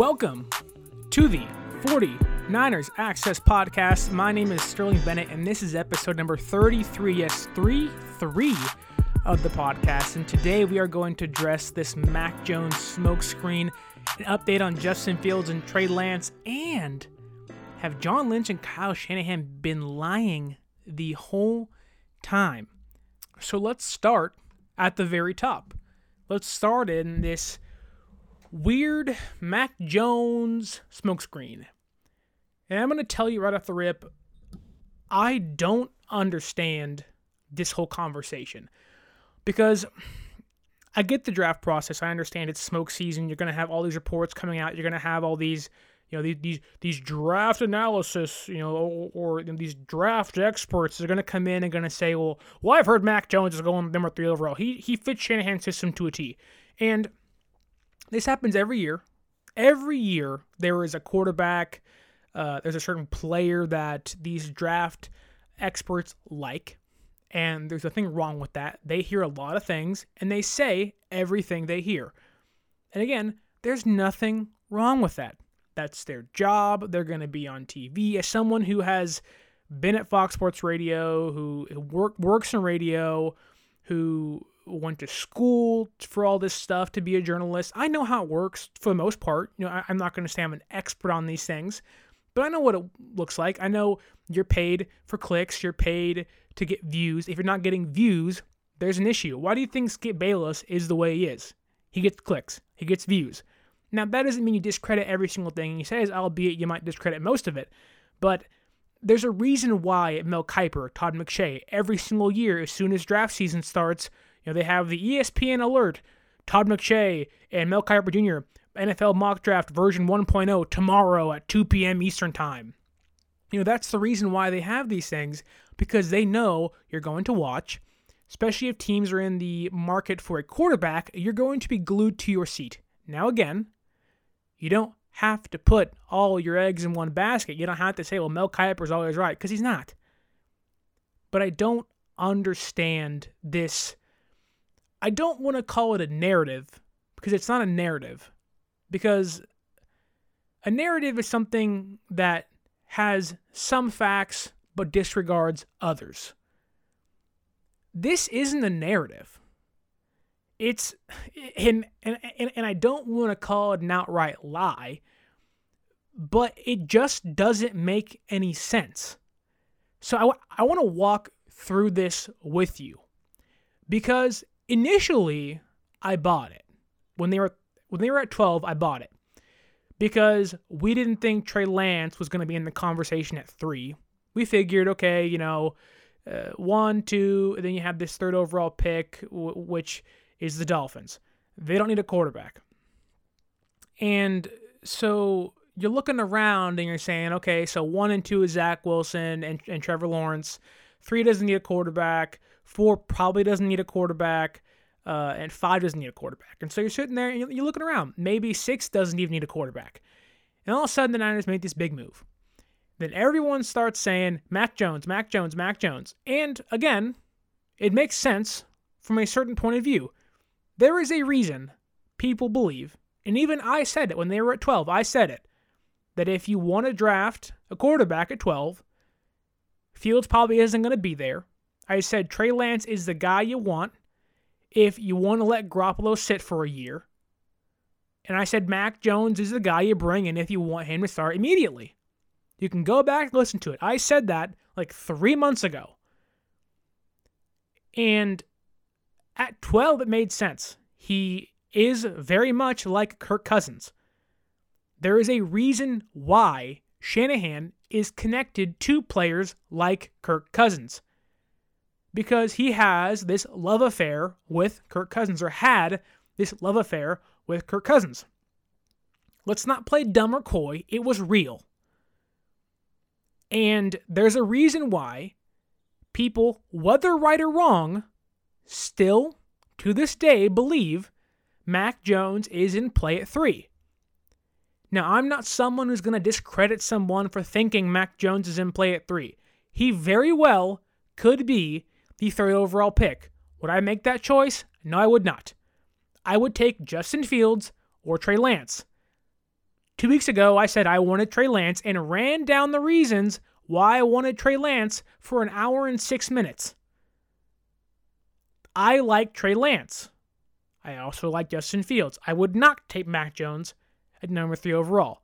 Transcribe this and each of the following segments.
Welcome to the 49ers Access Podcast. My name is Sterling Bennett, and this is episode number 33. Yes, 3 3 of the podcast. And today we are going to address this Mac Jones smokescreen, an update on Justin Fields and Trey Lance, and have John Lynch and Kyle Shanahan been lying the whole time? So let's start at the very top. Let's start in this weird Mac Jones smokescreen. And I'm going to tell you right off the rip, I don't understand this whole conversation because I get the draft process. I understand it's smoke season. You're going to have all these reports coming out. You're going to have all these, you know, these these, draft analysis, you know, or, or these draft experts are going to come in and going to say, well, well, I've heard Mac Jones is going number three overall. He he fits Shanahan's system to a T, and this happens every year. Every year there is a quarterback. Uh, there's a certain player that these draft experts like, and there's nothing wrong with that. They hear a lot of things and they say everything they hear. And again, there's nothing wrong with that. That's their job. They're going to be on TV. As someone who has been at Fox Sports Radio, who work, works in radio, who went to school for all this stuff to be a journalist. I know how it works for the most part. You know, I, am not going to say I'm an expert on these things, but I know what it looks like. I know you're paid for clicks. You're paid to get views. If you're not getting views, there's an issue. Why do you think Skip Bayless is the way he is? He gets clicks. He gets views. Now that doesn't mean you discredit every single thing he says, albeit you might discredit most of it. But there's a reason why Mel Kiper, Todd McShay, every single year, as soon as draft season starts, you know, they have the ESPN alert, Todd McShay and Mel Kiper Jr., NFL mock draft version 1.0 tomorrow at 2 p.m. Eastern Time. You know, that's the reason why they have these things, because they know you're going to watch, especially if teams are in the market for a quarterback, you're going to be glued to your seat. Now, again, you don't have to put all your eggs in one basket. You don't have to say, well, Mel Kiper's always right, because he's not. But I don't understand this I don't want to call it a narrative because it's not a narrative. Because a narrative is something that has some facts but disregards others. This isn't a narrative. It's and and and I don't want to call it an outright lie, but it just doesn't make any sense. So I, I want to walk through this with you because initially I bought it. When they were when they were at 12, I bought it. Because we didn't think Trey Lance was going to be in the conversation at 3. We figured, okay, you know, uh, 1, 2, then you have this third overall pick w- which is the Dolphins. They don't need a quarterback. And so you're looking around and you're saying, okay, so one and two is Zach Wilson and, and Trevor Lawrence. Three doesn't need a quarterback. Four probably doesn't need a quarterback. Uh, and five doesn't need a quarterback. And so you're sitting there and you're looking around. Maybe six doesn't even need a quarterback. And all of a sudden, the Niners make this big move. Then everyone starts saying, Mac Jones, Mac Jones, Mac Jones. And again, it makes sense from a certain point of view. There is a reason people believe, and even I said it when they were at 12, I said it, that if you want to draft a quarterback at 12, Fields probably isn't going to be there. I said Trey Lance is the guy you want if you want to let Garoppolo sit for a year. And I said Mac Jones is the guy you bring in if you want him to start immediately. You can go back and listen to it. I said that like three months ago. And at 12, it made sense. He is very much like Kirk Cousins. There is a reason why Shanahan is connected to players like Kirk Cousins because he has this love affair with Kirk Cousins, or had this love affair with Kirk Cousins. Let's not play dumb or coy, it was real. And there's a reason why people, whether right or wrong, still to this day believe Mac Jones is in play at three. Now, I'm not someone who's going to discredit someone for thinking Mac Jones is in play at three. He very well could be the third overall pick. Would I make that choice? No, I would not. I would take Justin Fields or Trey Lance. Two weeks ago, I said I wanted Trey Lance and ran down the reasons why I wanted Trey Lance for an hour and six minutes. I like Trey Lance. I also like Justin Fields. I would not take Mac Jones at number three overall.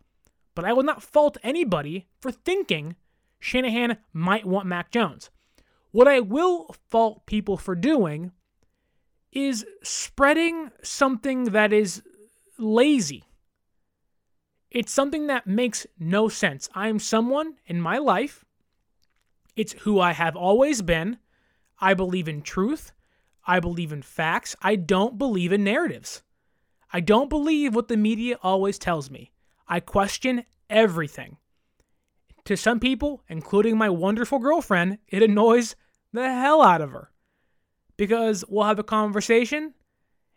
But I will not fault anybody for thinking Shanahan might want Mac Jones. What I will fault people for doing is spreading something that is lazy. It's something that makes no sense. I am someone in my life, it's who I have always been. I believe in truth. I believe in facts. I don't believe in narratives. I don't believe what the media always tells me. I question everything. To some people, including my wonderful girlfriend, it annoys the hell out of her. Because we'll have a conversation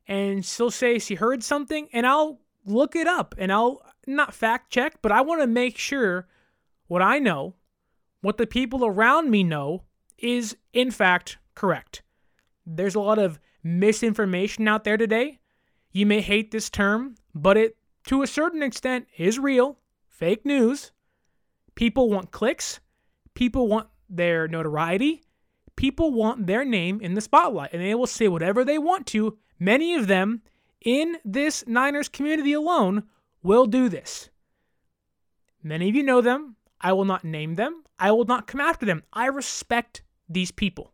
and she'll say she heard something and I'll look it up and I'll not fact check, but I want to make sure what I know, what the people around me know, is in fact correct. There's a lot of misinformation out there today. You may hate this term, but it, to a certain extent, is real. Fake news. People want clicks. People want their notoriety. People want their name in the spotlight, and they will say whatever they want to. Many of them in this Niners community alone will do this. Many of you know them. I will not name them. I will not come after them. I respect these people.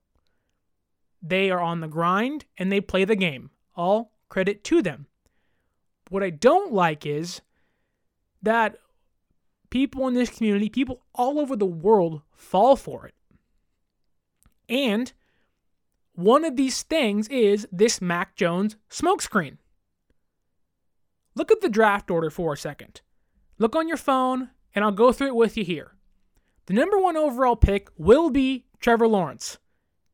They are on the grind and they play the game. All credit to them. What I don't like is that people in this community, people all over the world, fall for it. And one of these things is this Mac Jones smokescreen. Look at the draft order for a second. Look on your phone, and I'll go through it with you here. The number one overall pick will be Trevor Lawrence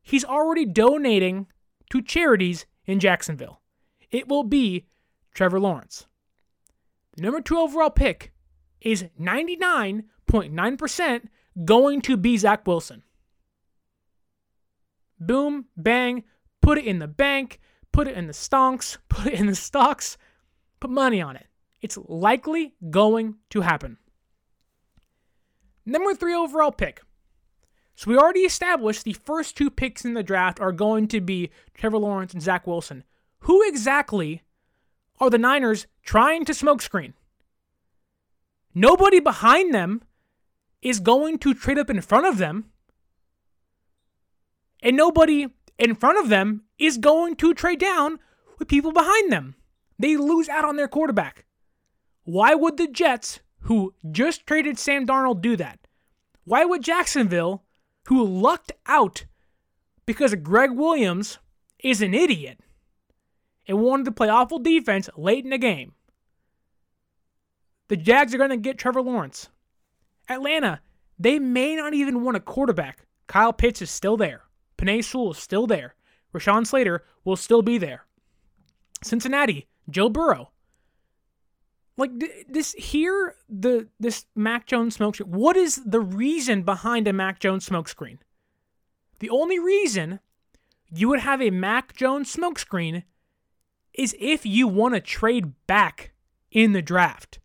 he's already donating to charities in Jacksonville. It will be Trevor Lawrence. The number two overall pick is 99.9% going to be Zach Wilson. Boom, bang, put it in the bank, put it in the stonks, put it in the stocks, put money on it. It's likely going to happen. Number three overall pick so we already established the first two picks in the draft are going to be Trevor Lawrence and Zach Wilson. Who exactly are the Niners trying to smokescreen? Nobody behind them is going to trade up in front of them. And nobody in front of them is going to trade down with people behind them. They lose out on their quarterback. Why would the Jets, who just traded Sam Darnold, do that? Why would Jacksonville, who lucked out because Gregg Williams is an idiot and wanted to play awful defense late in the game. The Jags are going to get Trevor Lawrence. Atlanta, they may not even want a quarterback. Kyle Pitts is still there. Penei Sewell is still there. Rashawn Slater will still be there. Cincinnati, Joe Burrow. Like this here, the this Mac Jones smokescreen. What is the reason behind a Mac Jones smokescreen? The only reason you would have a Mac Jones smokescreen is if you want to trade back in the draft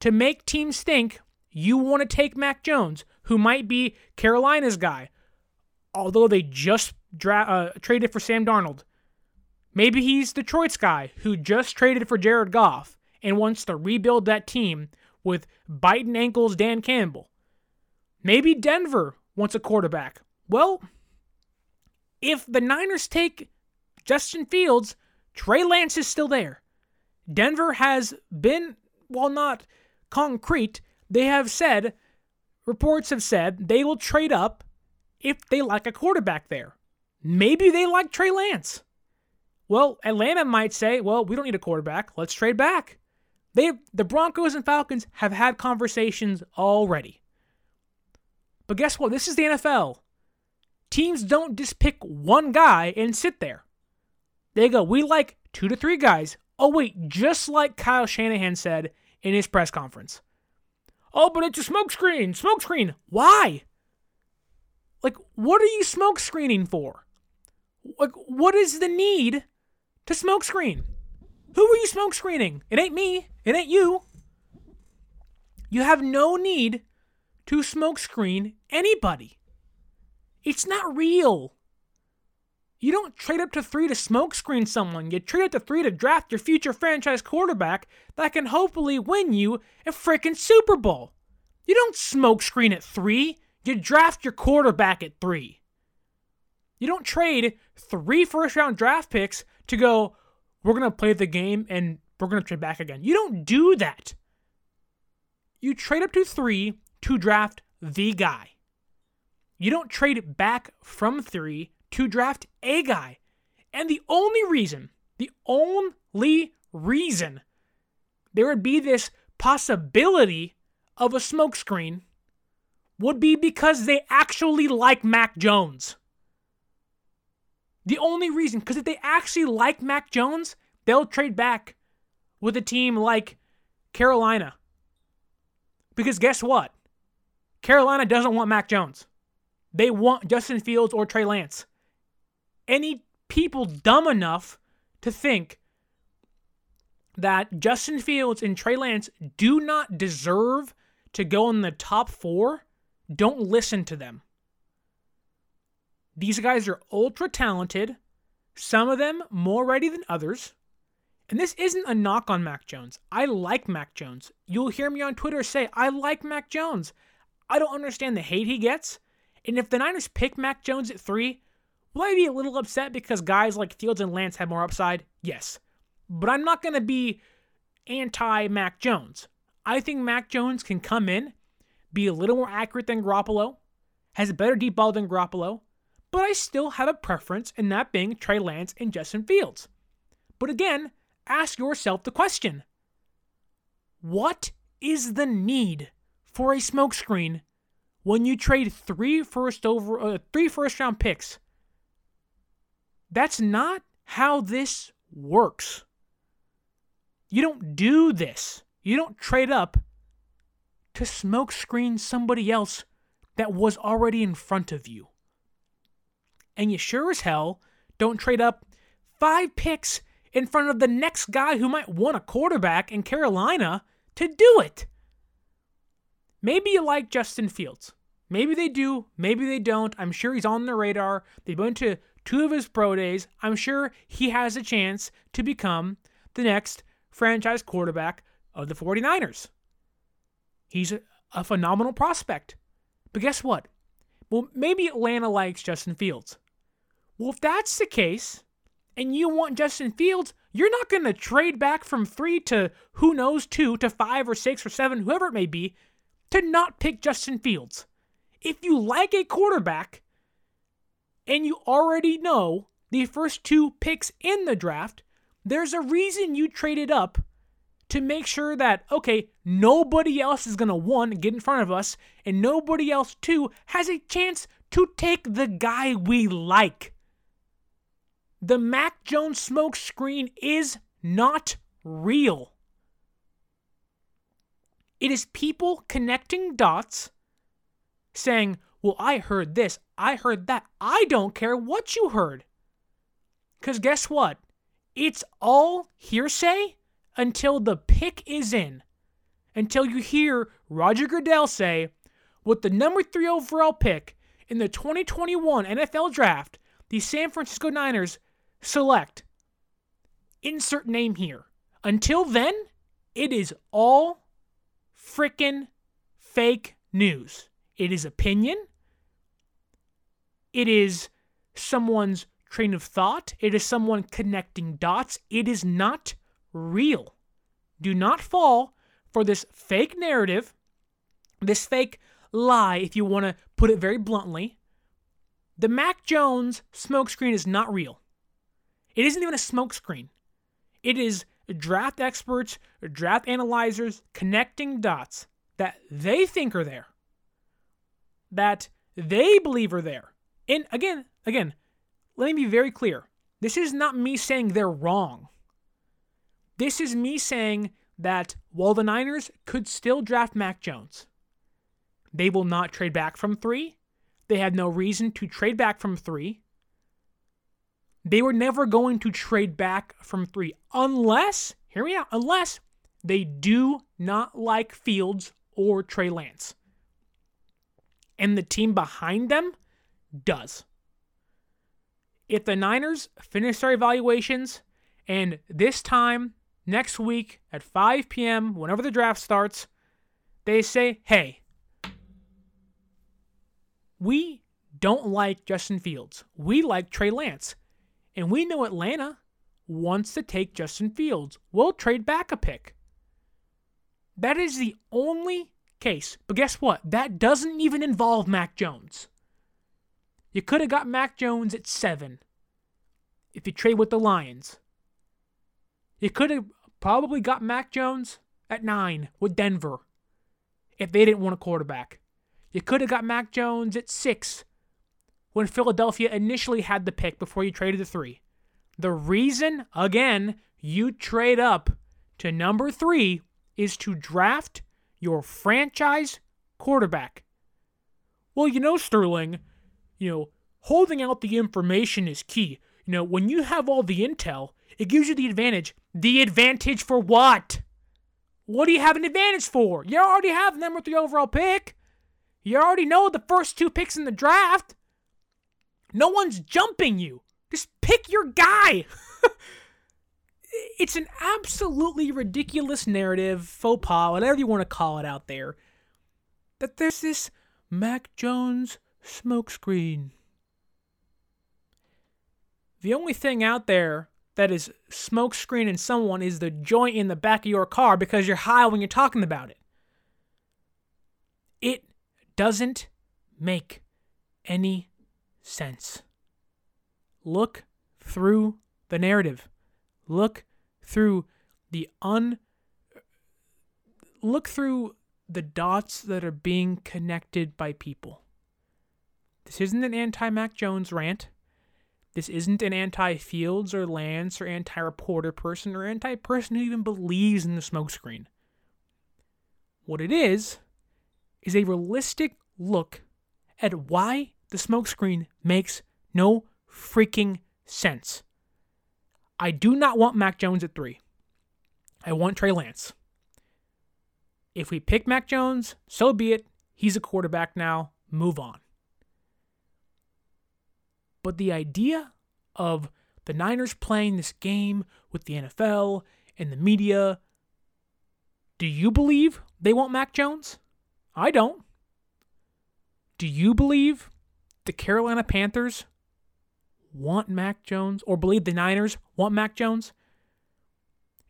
to make teams think you want to take Mac Jones, who might be Carolina's guy, although they just dra- uh, traded for Sam Darnold. Maybe he's Detroit's guy who just traded for Jared Goff and wants to rebuild that team with biting ankles Dan Campbell. Maybe Denver wants a quarterback. Well, if the Niners take Justin Fields, Trey Lance is still there. Denver has been, while not concrete, they have said, reports have said they will trade up if they like a quarterback there. Maybe they like Trey Lance. Well, Atlanta might say, well, we don't need a quarterback. Let's trade back. They the Broncos and Falcons have had conversations already. But guess what? This is the NFL. Teams don't just pick one guy and sit there. They go, we like two to three guys. Oh, wait, just like Kyle Shanahan said in his press conference. Oh, but it's a smokescreen. Smokescreen. Why? Like, what are you smokescreening for? Like, what is the need to smokescreen? Who are you smokescreening? It ain't me. It ain't you. You have no need to smokescreen anybody. It's not real. You don't trade up to three to smokescreen someone. You trade up to three to draft your future franchise quarterback that can hopefully win you a freaking Super Bowl. You don't smokescreen at three. You draft your quarterback at three. You don't trade three first round draft picks to go, we're going to play the game and we're going to trade back again. You don't do that. You trade up to three to draft the guy. You don't trade back from three to draft a guy. And the only reason, the only reason there would be this possibility of a smokescreen would be because they actually like Mac Jones. The only reason, because if they actually like Mac Jones, they'll trade back with a team like Carolina. Because guess what? Carolina doesn't want Mac Jones. They want Justin Fields or Trey Lance. Any people dumb enough to think that Justin Fields and Trey Lance do not deserve to go in the top four, don't listen to them. These guys are ultra talented, some of them more ready than others. And this isn't a knock on Mac Jones. I like Mac Jones. You'll hear me on Twitter say, I like Mac Jones. I don't understand the hate he gets. And if the Niners pick Mac Jones at three, will I be a little upset because guys like Fields and Lance have more upside? Yes. But I'm not going to be anti Mac Jones. I think Mac Jones can come in, be a little more accurate than Garoppolo, has a better deep ball than Garoppolo, but I still have a preference in that being Trey Lance and Justin Fields. But again, ask yourself the question What is the need for a smokescreen when you trade three first over uh, three first round picks? That's not how this works. You don't do this. You don't trade up to smokescreen somebody else that was already in front of you. And you sure as hell don't trade up five picks in front of the next guy who might want a quarterback in Carolina to do it. Maybe you like Justin Fields. Maybe they do, maybe they don't. I'm sure he's on the radar. They went to two of his pro days. I'm sure he has a chance to become the next franchise quarterback of the 49ers. He's a, phenomenal prospect. But guess what? Well, maybe Atlanta likes Justin Fields. Well, if that's the case, and you want Justin Fields, you're not going to trade back from three to who knows two to five or six or seven, whoever it may be, to not pick Justin Fields. If you like a quarterback and you already know the first two picks in the draft, there's a reason you traded up to make sure that, okay, nobody else is going to, one, get in front of us, and nobody else, two, has a chance to take the guy we like. The Mac Jones smoke screen is not real. It is people connecting dots saying, Well, I heard this, I heard that. I don't care what you heard. Because guess what? It's all hearsay until the pick is in. Until you hear Roger Goodell say, with the number three overall pick in the 2021 NFL Draft, the San Francisco Niners select insert name here. Until then, it is all freaking fake news. It is opinion. It is someone's train of thought. It is someone connecting dots. It is not real. Do not fall for this fake narrative, this fake lie, if you want to put it very bluntly. The Mac Jones smokescreen is not real. It isn't even a smokescreen. It is draft experts, draft analyzers connecting dots that they think are there, that they believe are there. And again, again, let me be very clear. This is not me saying they're wrong. This is me saying that while the Niners could still draft Mac Jones, they will not trade back from three. They have no reason to trade back from three. They were never going to trade back from three unless, hear me out, unless they do not like Fields or Trey Lance. And the team behind them does. If the Niners finish their evaluations and this time next week at 5 p.m., whenever the draft starts, they say, hey, we don't like Justin Fields. We like Trey Lance. And we know Atlanta wants to take Justin Fields. We'll trade back a pick. That is the only case. But guess what? That doesn't even involve Mac Jones. You could have got Mac Jones at seven if you trade with the Lions. You could have probably got Mac Jones at nine with Denver if they didn't want a quarterback. You could have got Mac Jones at six when Philadelphia initially had the pick before you traded the three. The reason, again, you trade up to number three is to draft your franchise quarterback. Well, you know, Sterling, you know, holding out the information is key. You know, when you have all the intel, it gives you the advantage. The advantage for what? What do you have an advantage for? You already have the number three overall pick. You already know the first two picks in the draft. No one's jumping you. Just pick your guy. it's an absolutely ridiculous narrative, faux pas, whatever you want to call it out there, that there's this Mac Jones smokescreen. The only thing out there that is smokescreening someone is the joint in the back of your car because you're high when you're talking about it. It doesn't make any sense. Look through the narrative. Look through the un look through the dots that are being connected by people. This isn't an anti Mac Jones rant. This isn't an anti Fields or Lance or anti reporter person or anti person who even believes in the smokescreen. What it is, is a realistic look at why the smokescreen makes no freaking sense. I do not want Mac Jones at three. I want Trey Lance. If we pick Mac Jones, so be it. He's a quarterback now. Move on. But the idea of the Niners playing this game with the NFL and the media, do you believe they want Mac Jones? I don't. Do you believe the Carolina Panthers want Mac Jones or believe the Niners want Mac Jones?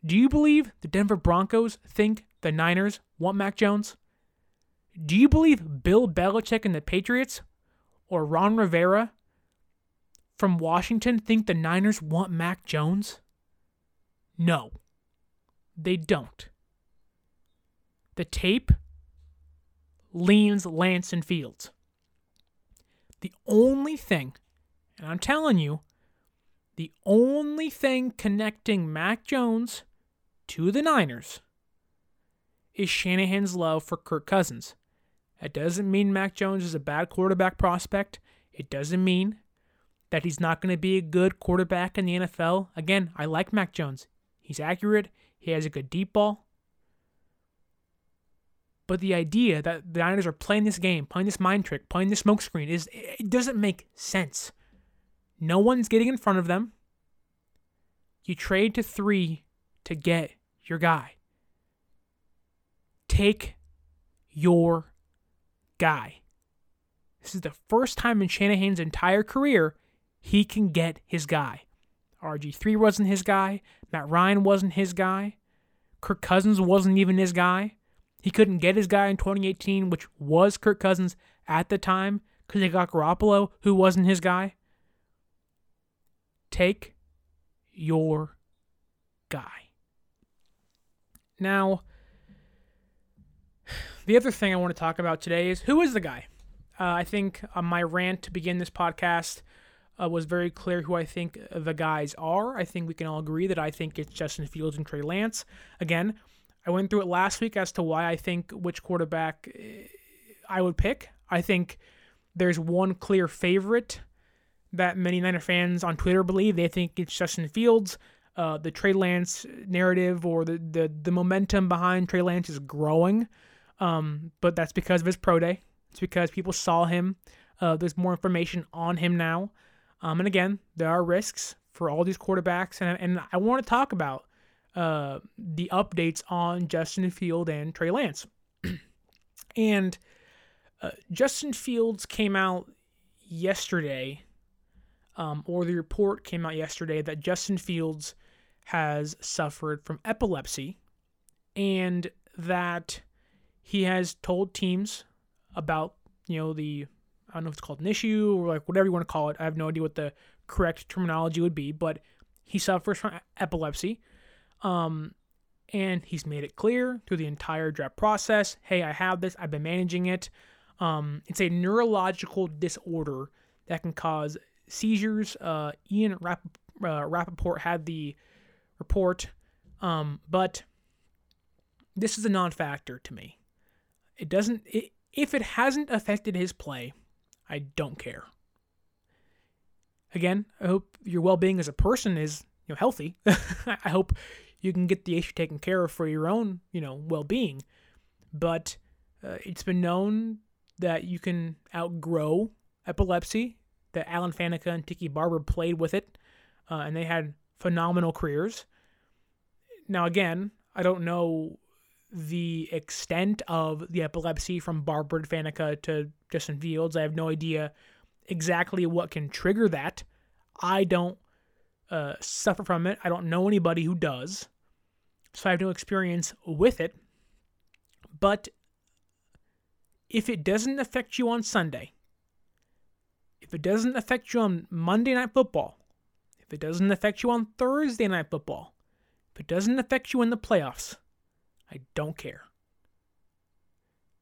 Do you believe the Denver Broncos think the Niners want Mac Jones? Do you believe Bill Belichick and the Patriots or Ron Rivera from Washington think the Niners want Mac Jones? No, they don't. The tape leans Lance and Fields. The only thing and I'm telling you, the only thing connecting Mac Jones to the Niners is Shanahan's love for Kirk Cousins. That doesn't mean Mac Jones is a bad quarterback prospect. It doesn't mean that he's not going to be a good quarterback in the NFL. Again, I like Mac Jones. He's accurate, he has a good deep ball. But the idea that the Niners are playing this game, playing this mind trick, playing this smokescreen is it doesn't make sense. No one's getting in front of them. You trade to three to get your guy. Take your guy. This is the first time in Shanahan's entire career he can get his guy. RG3 wasn't his guy. Matt Ryan wasn't his guy. Kirk Cousins wasn't even his guy. He couldn't get his guy in 2018, which was Kirk Cousins at the time, because they got Garoppolo, who wasn't his guy. Take your guy. Now, the other thing I want to talk about today is who is the guy? Uh, I think uh, my rant to begin this podcast uh, was very clear who I think the guys are. I think we can all agree that I think it's Justin Fields and Trey Lance. Again, I went through it last week as to why I think which quarterback uh, I would pick. I think there's one clear favorite that many Niner fans on Twitter believe. They think it's Justin Fields. Uh, the Trey Lance narrative or the, the, the momentum behind Trey Lance is growing. Um, but that's because of his pro day. It's because people saw him. Uh, there's more information on him now. Um, and again, there are risks for all these quarterbacks, and and I want to talk about uh, the updates on Justin Field and Trey Lance. and uh, Justin Fields came out yesterday, um, or the report came out yesterday that Justin Fields has suffered from epilepsy, and that he has told teams about you know the I don't know if it's called an issue or like whatever you want to call it. I have no idea what the correct terminology would be, but he suffers from epilepsy. Um, and he's made it clear through the entire draft process hey, I have this, I've been managing it. Um, it's a neurological disorder that can cause seizures. Uh, Ian Rapp- uh, Rapoport had the report, um, but this is a non factor to me. It doesn't, it, if it hasn't affected his play, I don't care. Again, I hope your well being as a person is you know healthy. I hope you can get the issue taken care of for your own you know well being. But uh, it's been known that you can outgrow epilepsy. That Alan Faneca and Tiki Barber played with it, uh, and they had phenomenal careers. Now, again, I don't know the extent of the epilepsy from Barber to Faneca to Justin Fields. I have no idea exactly what can trigger that. I don't uh, suffer from it. I don't know anybody who does. So I have no experience with it. But if it doesn't affect you on Sunday, if it doesn't affect you on Monday Night Football, if it doesn't affect you on Thursday Night Football, if it doesn't affect you in the playoffs, I don't care.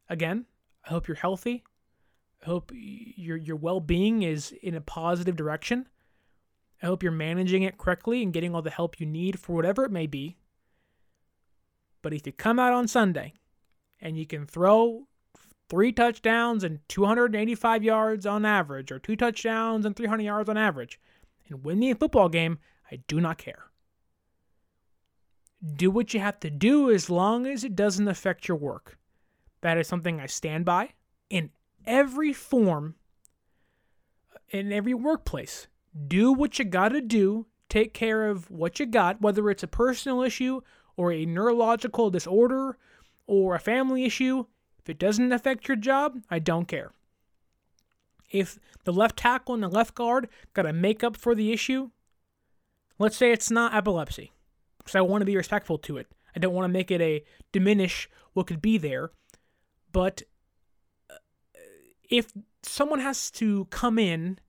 Again, I hope you're healthy. I hope your your well-being is in a positive direction. I hope you're managing it correctly and getting all the help you need for whatever it may be. But if you come out on Sunday and you can throw three touchdowns and 285 yards on average, or two touchdowns and 300 yards on average, and win me a football game, I do not care. Do what you have to do as long as it doesn't affect your work. That is something I stand by in every form, uh, in every workplace. Do what you got to do. Take care of what you got, whether it's a personal issue or a neurological disorder or a family issue. If it doesn't affect your job, I don't care. If the left tackle and the left guard got to make up for the issue, let's say it's not epilepsy because I want to be respectful to it. I don't want to make it a diminish what could be there. But uh, if someone has to come in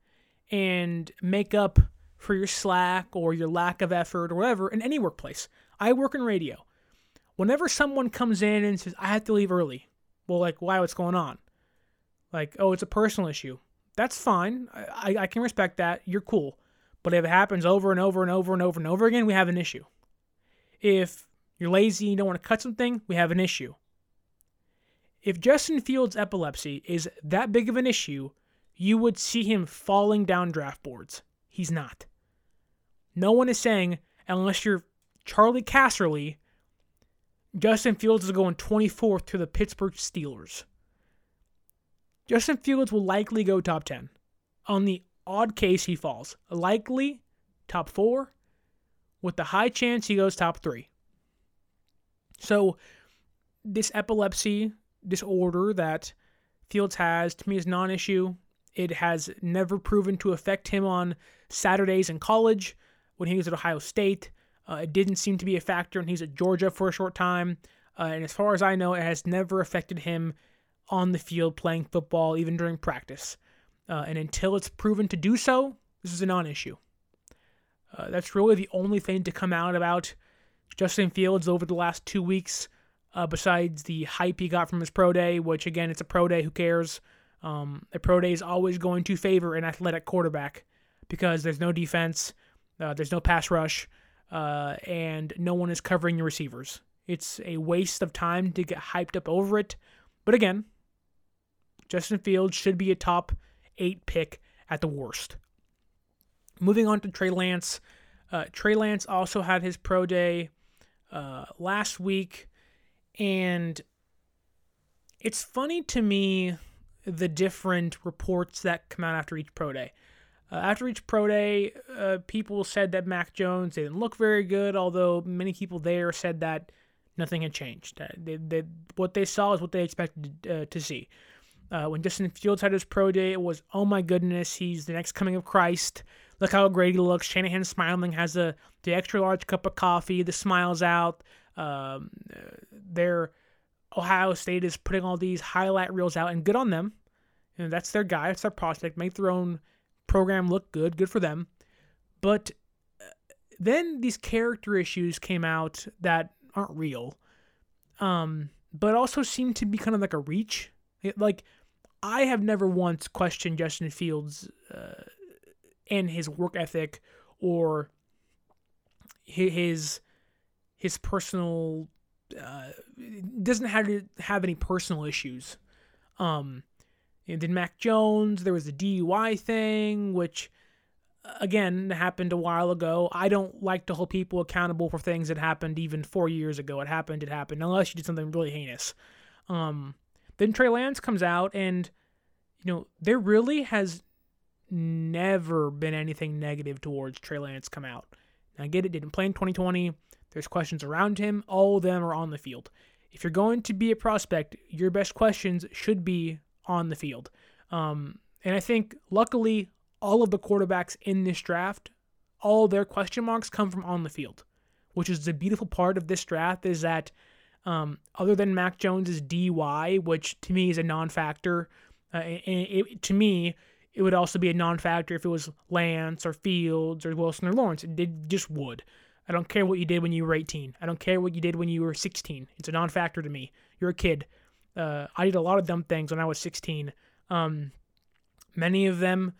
and make up for your slack or your lack of effort or whatever in any workplace, I work in radio. Whenever someone comes in and says, I have to leave early, well, like, why? What's going on? Like, oh, it's a personal issue. That's fine. I, I can respect that. You're cool. But if it happens over and over and over and over and over again, we have an issue. If you're lazy and you don't want to cut something, we have an issue. If Justin Fields' epilepsy is that big of an issue, you would see him falling down draft boards. He's not. No one is saying, unless you're Charley Casserly, Justin Fields is going 24th to the Pittsburgh Steelers. Justin Fields will likely go top 10. On the odd case he falls, likely top 4, with the high chance he goes top three. So, this epilepsy disorder that Fields has to me is non issue. It has never proven to affect him on Saturdays in college when he was at Ohio State. Uh, it didn't seem to be a factor when he's at Georgia for a short time. Uh, and as far as I know, it has never affected him on the field playing football, even during practice. Uh, and until it's proven to do so, this is a non issue. Uh, that's really the only thing to come out about Justin Fields over the last two weeks, uh, besides the hype he got from his pro day, which again, it's a pro day, who cares? Um, a pro day is always going to favor an athletic quarterback because there's no defense, uh, there's no pass rush, uh, and no one is covering your receivers. It's a waste of time to get hyped up over it. But again, Justin Fields should be a top eight pick at the worst. Moving on to Trey Lance. Uh, Trey Lance also had his pro day uh, last week, and it's funny to me the different reports that come out after each pro day. Uh, after each pro day, uh, people said that Mac Jones didn't look very good, although many people there said that nothing had changed. Uh, they, they, what they saw is what they expected uh, to see. When Justin Fields had his pro day, it was, oh my goodness, he's the next coming of Christ. Look how great he looks. Shanahan smiling, has the, the extra large cup of coffee, the smiles out. Um, their Ohio State is putting all these highlight reels out, and good on them. You know, that's their guy, it's their prospect. Make their own program look good, good for them. But uh, then these character issues came out that aren't real, um, but also seem to be kind of like a reach. Like I have never once questioned Justin Fields uh, and his work ethic or his his personal uh, doesn't have to have any personal issues. Um, and then Mac Jones, there was a DUI thing, which again happened a while ago. I don't like to hold people accountable for things that happened even four years ago. It happened, it happened, unless you did something really heinous. Um, then Trey Lance comes out, and you know there really has never been anything negative towards Trey Lance come out. Now, I get it, didn't play in 2020. There's questions around him. All of them are on the field. If you're going to be a prospect, your best questions should be on the field. Um, and I think, luckily, all of the quarterbacks in this draft, all their question marks come from on the field, which is the beautiful part of this draft is that um, other than Mac Jones's DUI, which to me is a non-factor, uh, to me, it would also be a non-factor if it was Lance or Fields or Wilson or Lawrence. It just would. I don't care what you did when you were 18. I don't care what you did when you were 16. It's a non-factor to me. You're a kid. Uh, I did a lot of dumb things when I was 16. Um, many of them,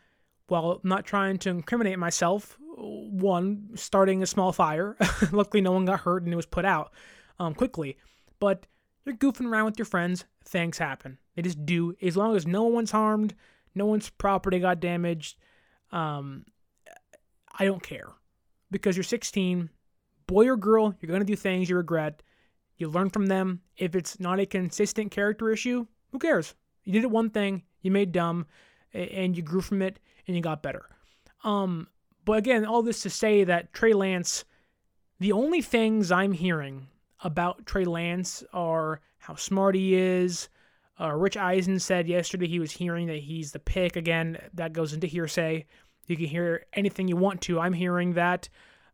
while not trying to incriminate myself, one, starting a small fire. Luckily, no one got hurt and it was put out um, quickly. But you're goofing around with your friends, things happen. They just do. As long as no one's harmed, no one's property got damaged, um, I don't care. Because you're 16, boy or girl, you're going to do things you regret. You learn from them. If it's not a consistent character issue, who cares? You did it one thing, you made dumb, and you grew from it, and you got better. Um, but again, all this to say that Trey Lance, the only things I'm hearing about Trey Lance are how smart he is. Uh, Rich Eisen said yesterday he was hearing that he's the pick. Again, that goes into hearsay. You can hear anything you want to. I'm hearing that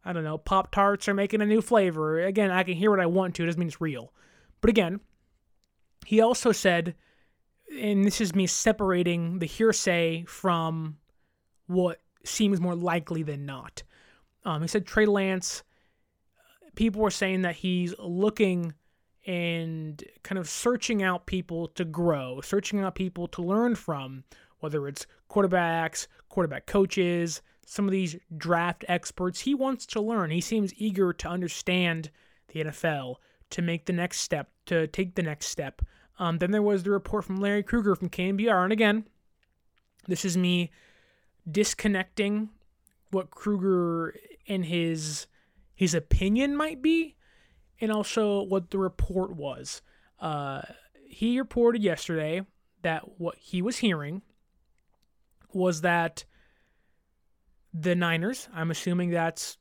I don't know, Pop Tarts are making a new flavor. Again, I can hear what I want to, it doesn't mean it's real. But again, he also said, and this is me separating the hearsay from what seems more likely than not. Um, he said Trey Lance, people were saying that he's looking and kind of searching out people to grow, searching out people to learn from, whether it's quarterbacks, quarterback coaches, some of these draft experts. He wants to learn. He seems eager to understand the NFL, to make the next step, to take the next step. Um, then there was the report from Larry Krueger from KNBR. And again, this is me disconnecting what Krueger and his his opinion might be, and also what the report was. Uh, he reported yesterday that what he was hearing was that the Niners. I'm assuming that's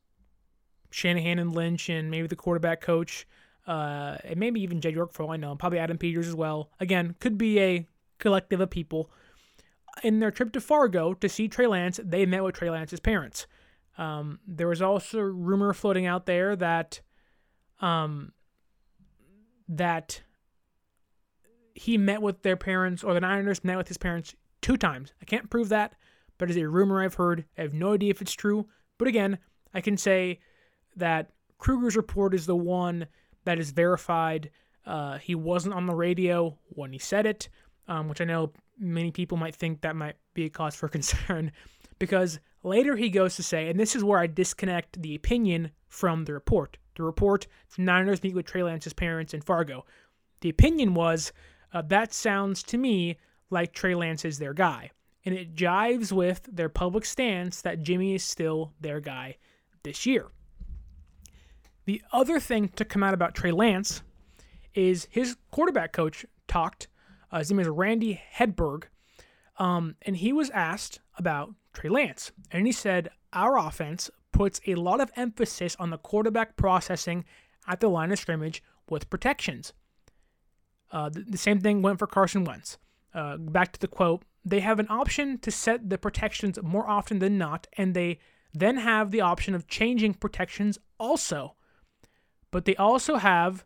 Shanahan and Lynch and maybe the quarterback coach, uh, and maybe even Jed York for all I know, probably Adam Peters as well. Again, could be a collective of people. In their trip to Fargo to see Trey Lance, they met with Trey Lance's parents. Um, there was also rumor floating out there that um, that he met with their parents or the Niners met with his parents two times. I can't prove that, but it's a rumor I've heard. I have no idea if it's true. But again, I can say that Krueger's report is the one that is verified. Uh, he wasn't on the radio when he said it, um, which I know many people might think that might be a cause for concern because later he goes to say, and this is where I disconnect the opinion from the report. The report, Niners meet with Trey Lance's parents in Fargo. The opinion was, uh, that sounds to me like Trey Lance is their guy and it jives with their public stance that Jimmy is still their guy this year. The other thing to come out about Trey Lance is his quarterback coach talked Uh, his name is Randy Hedberg. Um, and he was asked about Trey Lance. And he said, Our offense puts a lot of emphasis on the quarterback processing at the line of scrimmage with protections. Uh, the, the, same thing went for Carson Wentz. Uh, back to the quote they have an option to set the protections more often than not, and they then have the option of changing protections also. But they also have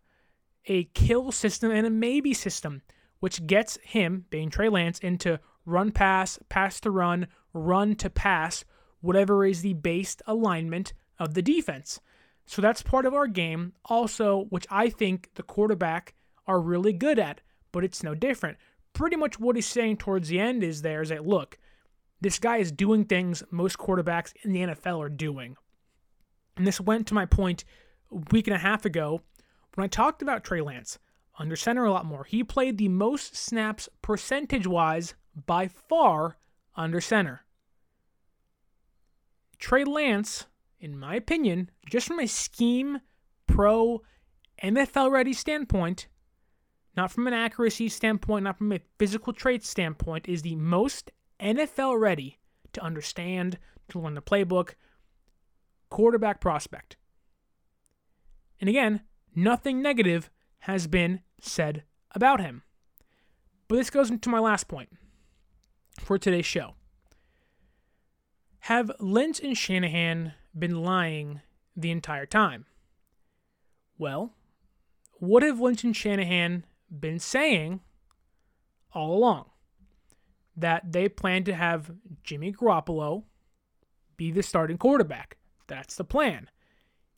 a kill system and a maybe system, which gets him, being Trey Lance, into run pass, pass to run, run to pass, whatever is the based alignment of the defense. So that's part of our game, also, which I think the quarterback are really good at, but it's no different. Pretty much what he's saying towards the end is there is that look, this guy is doing things most quarterbacks in the NFL are doing. And this went to my point a week and a half ago when I talked about Trey Lance under center a lot more. He played the most snaps percentage wise by far under center. Trey Lance, in my opinion, just from a scheme, pro, NFL ready standpoint, not from an accuracy standpoint, not from a physical trait standpoint, is the most NFL ready to understand, to learn the playbook, quarterback prospect. And again, nothing negative has been said about him. But this goes into my last point for today's show. Have Lynch and Shanahan been lying the entire time? Well, what have Lynch and Shanahan been saying all along? That they plan to have Jimmy Garoppolo be the starting quarterback. That's the plan.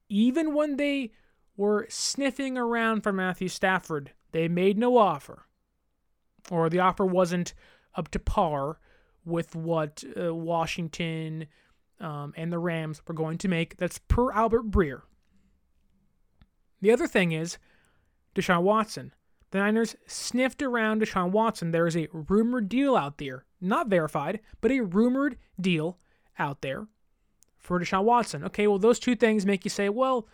Even when they were sniffing around for Matthew Stafford, they made no offer. Or the offer wasn't up to par with what uh, Washington um, and the Rams were going to make. That's per Albert Breer. The other thing is Deshaun Watson. The Niners sniffed around Deshaun Watson. There is a rumored deal out there, not verified, but a rumored deal out there for Deshaun Watson. Okay, well, those two things make you say, well,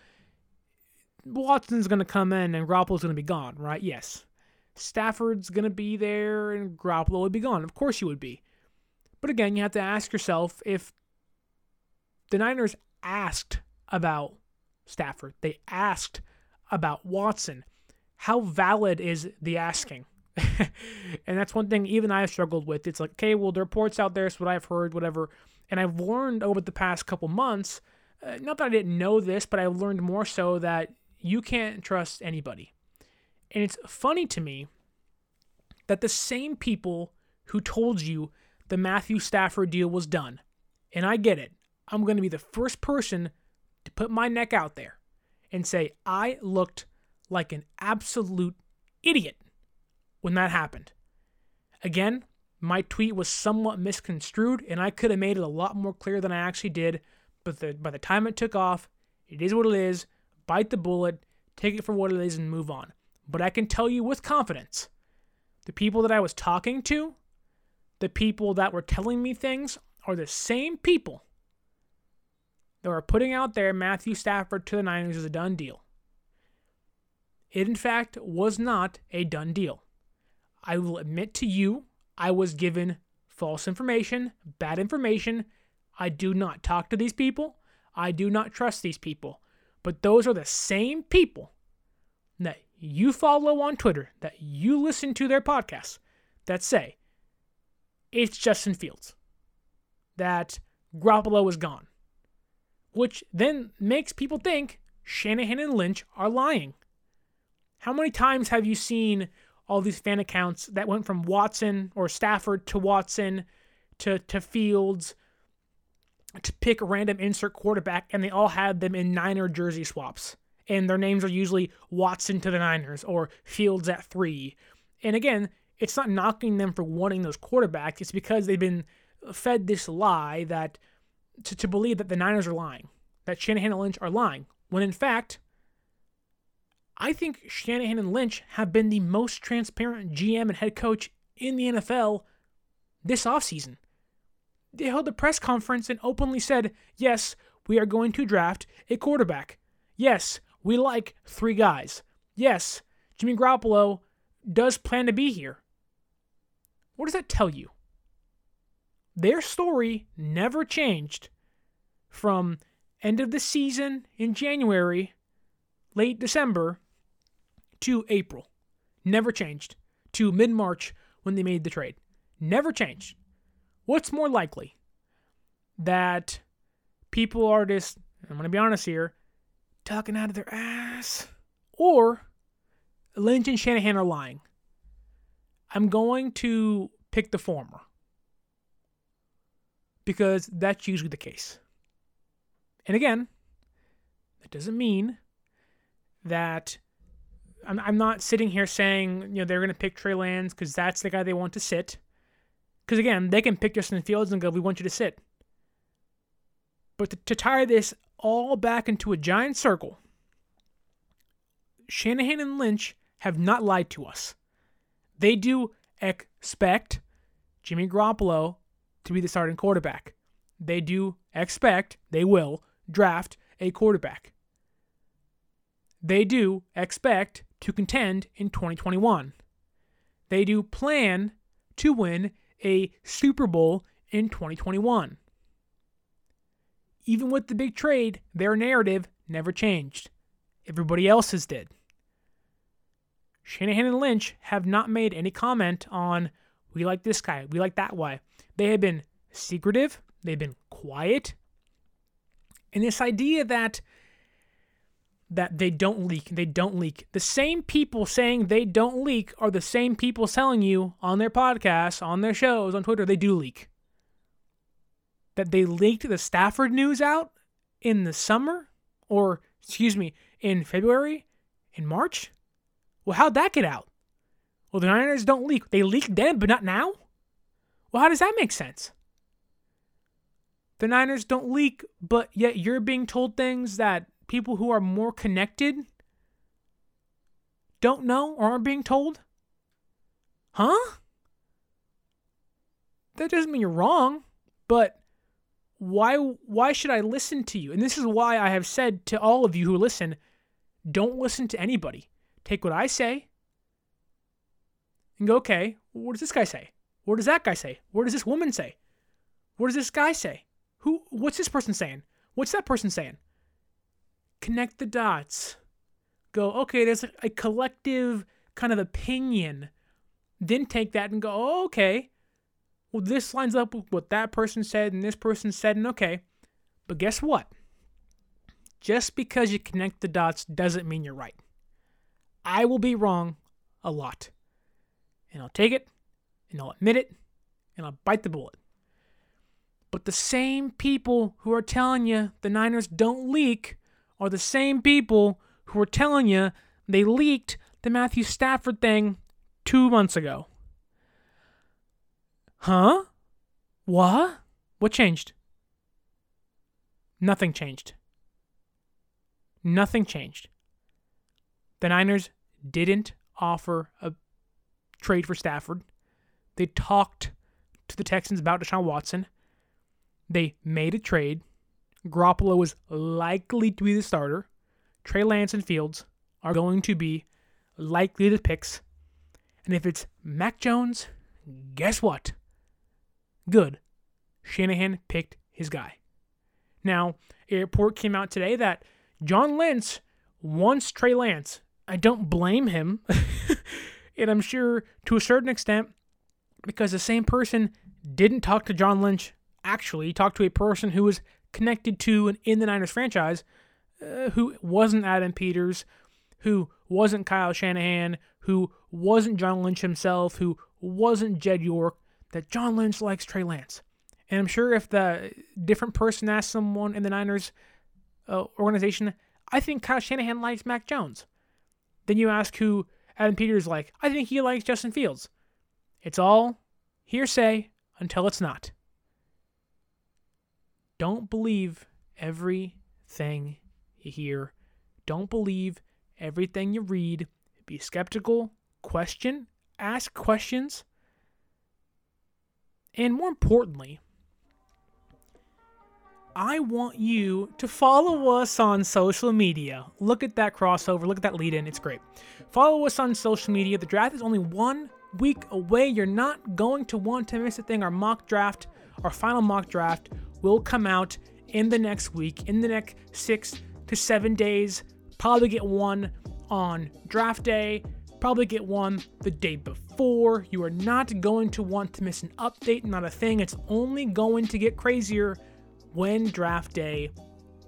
Watson's going to come in and Garoppolo's going to be gone, right? Yes. Stafford's going to be there and Garoppolo would be gone. Of course you would be. But again, you have to ask yourself if the Niners asked about Stafford, they asked about Watson. How valid is the asking? and that's one thing even I've struggled with. It's like, okay, well, the reports out there, it's what I've heard, whatever. And I've learned over the past couple months, uh, not that I didn't know this, but I've learned more so that you can't trust anybody. And it's funny to me that the same people who told you the Matthew Stafford deal was done, and I get it, I'm going to be the first person to put my neck out there and say I looked like an absolute idiot when that happened. Again, my tweet was somewhat misconstrued, and I could have made it a lot more clear than I actually did. But the, by the time it took off, it is what it is. Bite the bullet, take it for what it is, and move on. But I can tell you with confidence the people that I was talking to, the people that were telling me things, are the same people that were putting out there Matthew Stafford to the Niners is a done deal. It, in fact, was not a done deal. I will admit to you, I was given false information, bad information. I do not talk to these people. I do not trust these people. But those are the same people that you follow on Twitter, that you listen to their podcasts, that say it's Justin Fields, that Garoppolo is gone, which then makes people think Shanahan and Lynch are lying. How many times have you seen all these fan accounts that went from Watson or Stafford to Watson to, to Fields to pick a random insert quarterback and they all had them in Niner jersey swaps? and their names are usually Watson to the Niners or Fields at three. And again, it's not knocking them for wanting those quarterbacks. It's because they've been fed this lie that to, to believe that the Niners are lying, that Shanahan and Lynch are lying, when in fact, I think Shanahan and Lynch have been the most transparent GM and head coach in the NFL this offseason. They held a press conference and openly said, Yes, we are going to draft a quarterback. Yes, we like three guys. Yes, Jimmy Garoppolo does plan to be here. What does that tell you? Their story never changed from end of the season in January, late December, to April. Never changed. To mid March when they made the trade. Never changed. What's more likely? That people are just, I'm going to be honest here, talking out of their ass, or Lynch and Shanahan are lying. I'm going to pick the former because that's usually the case. And again, that doesn't mean that I'm, I'm not sitting here saying you know they're going to pick Trey Lance because that's the guy they want to sit. Because again, they can pick Justin Fields and go, "We want you to sit." But to, to tie this all back into a giant circle, Shanahan and Lynch have not lied to us. They do expect Jimmy Garoppolo to be the starting quarterback. They do expect, they will, draft a quarterback. They do expect to contend in 2021. They do plan to win a Super Bowl in 2021. Even with the big trade, their narrative never changed. Everybody else's did. Shanahan and Lynch have not made any comment on we like this guy, we like that guy. They have been secretive, they've been quiet. And this idea that that they don't leak, they don't leak. The same people saying they don't leak are the same people telling you on their podcasts, on their shows, on Twitter, they do leak. That they leaked the Stafford news out in the summer, or excuse me, in February, in March? Well, how'd that get out? Well, the Niners don't leak. They leaked then, but not now? Well, how does that make sense? The Niners don't leak, but yet you're being told things that people who are more connected don't know or aren't being told? Huh? That doesn't mean you're wrong, but why why should I listen to you? And this is why I have said to all of you who listen, don't listen to anybody take what I say and go, okay, what does this guy say? What does that guy say? What does this woman say? What does this guy say? Who what's this person saying? What's that person saying? Connect the dots. Go, okay, there's a, collective kind of opinion. Then take that and go, oh, okay. Well, this lines up with what that person said and this person said, and okay. But guess what? Just because you connect the dots doesn't mean you're right. I will be wrong a lot. And I'll take it, and I'll admit it, and I'll bite the bullet. But the same people who are telling you the Niners don't leak are the same people who are telling you they leaked the Matthew Stafford thing two months ago. Huh? What? What changed? Nothing changed. Nothing changed. The Niners didn't offer a trade for Stafford. They talked to the Texans about Deshaun Watson. They made a trade. Garoppolo is likely to be the starter. Trey Lance and Fields are going to be likely the picks. And if it's Mac Jones, guess what? Good. Shanahan picked his guy. Now, a report came out today that John Lynch wants Trey Lance I don't blame him. and I'm sure to a certain extent, because the same person didn't talk to John Lynch, actually talked to a person who was connected to and in the Niners franchise, uh, who wasn't Adam Peters, who wasn't Kyle Shanahan, who wasn't John Lynch himself, who wasn't Jed York, that John Lynch likes Trey Lance. And I'm sure if the different person asked someone in the Niners uh, organization, I think Kyle Shanahan likes Mac Jones. Then you ask who Adam Peters like. I think he likes Justin Fields. It's all hearsay until it's not. Don't believe everything you hear. Don't believe everything you read. Be skeptical, question, ask questions. And more importantly, I want you to follow us on social media. Look at that crossover. Look at that lead in. It's great. Follow us on social media. The draft is only one week away. You're not going to want to miss a thing. Our mock draft, our final mock draft, will come out in the next week, in the next six to seven days. Probably get one on draft day, probably get one the day before. You are not going to want to miss an update, not a thing. It's only going to get crazier when draft day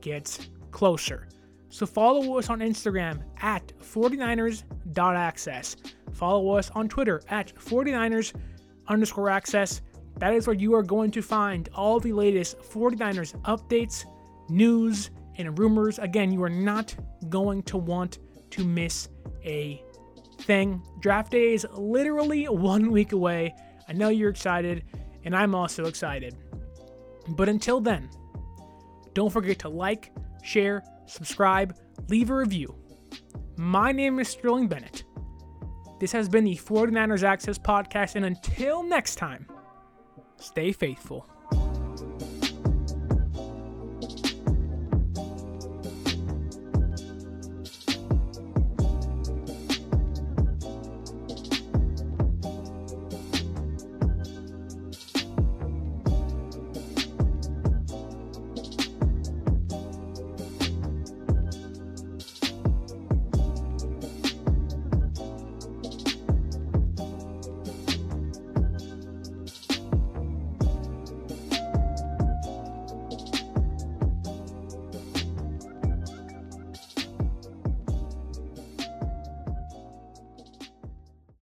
gets closer. So follow us on Instagram at 49ers.access. Follow us on Twitter at 49ers underscore access. That is where you are going to find all the latest 49ers updates, news, and rumors. Again, you are not going to want to miss a thing. Draft day is literally one week away. I know you're excited, and I'm also excited. But until then, don't forget to like, share, subscribe, leave a review. My name is Sterling Bennett. This has been the 49ers Access Podcast, and until next time, stay faithful.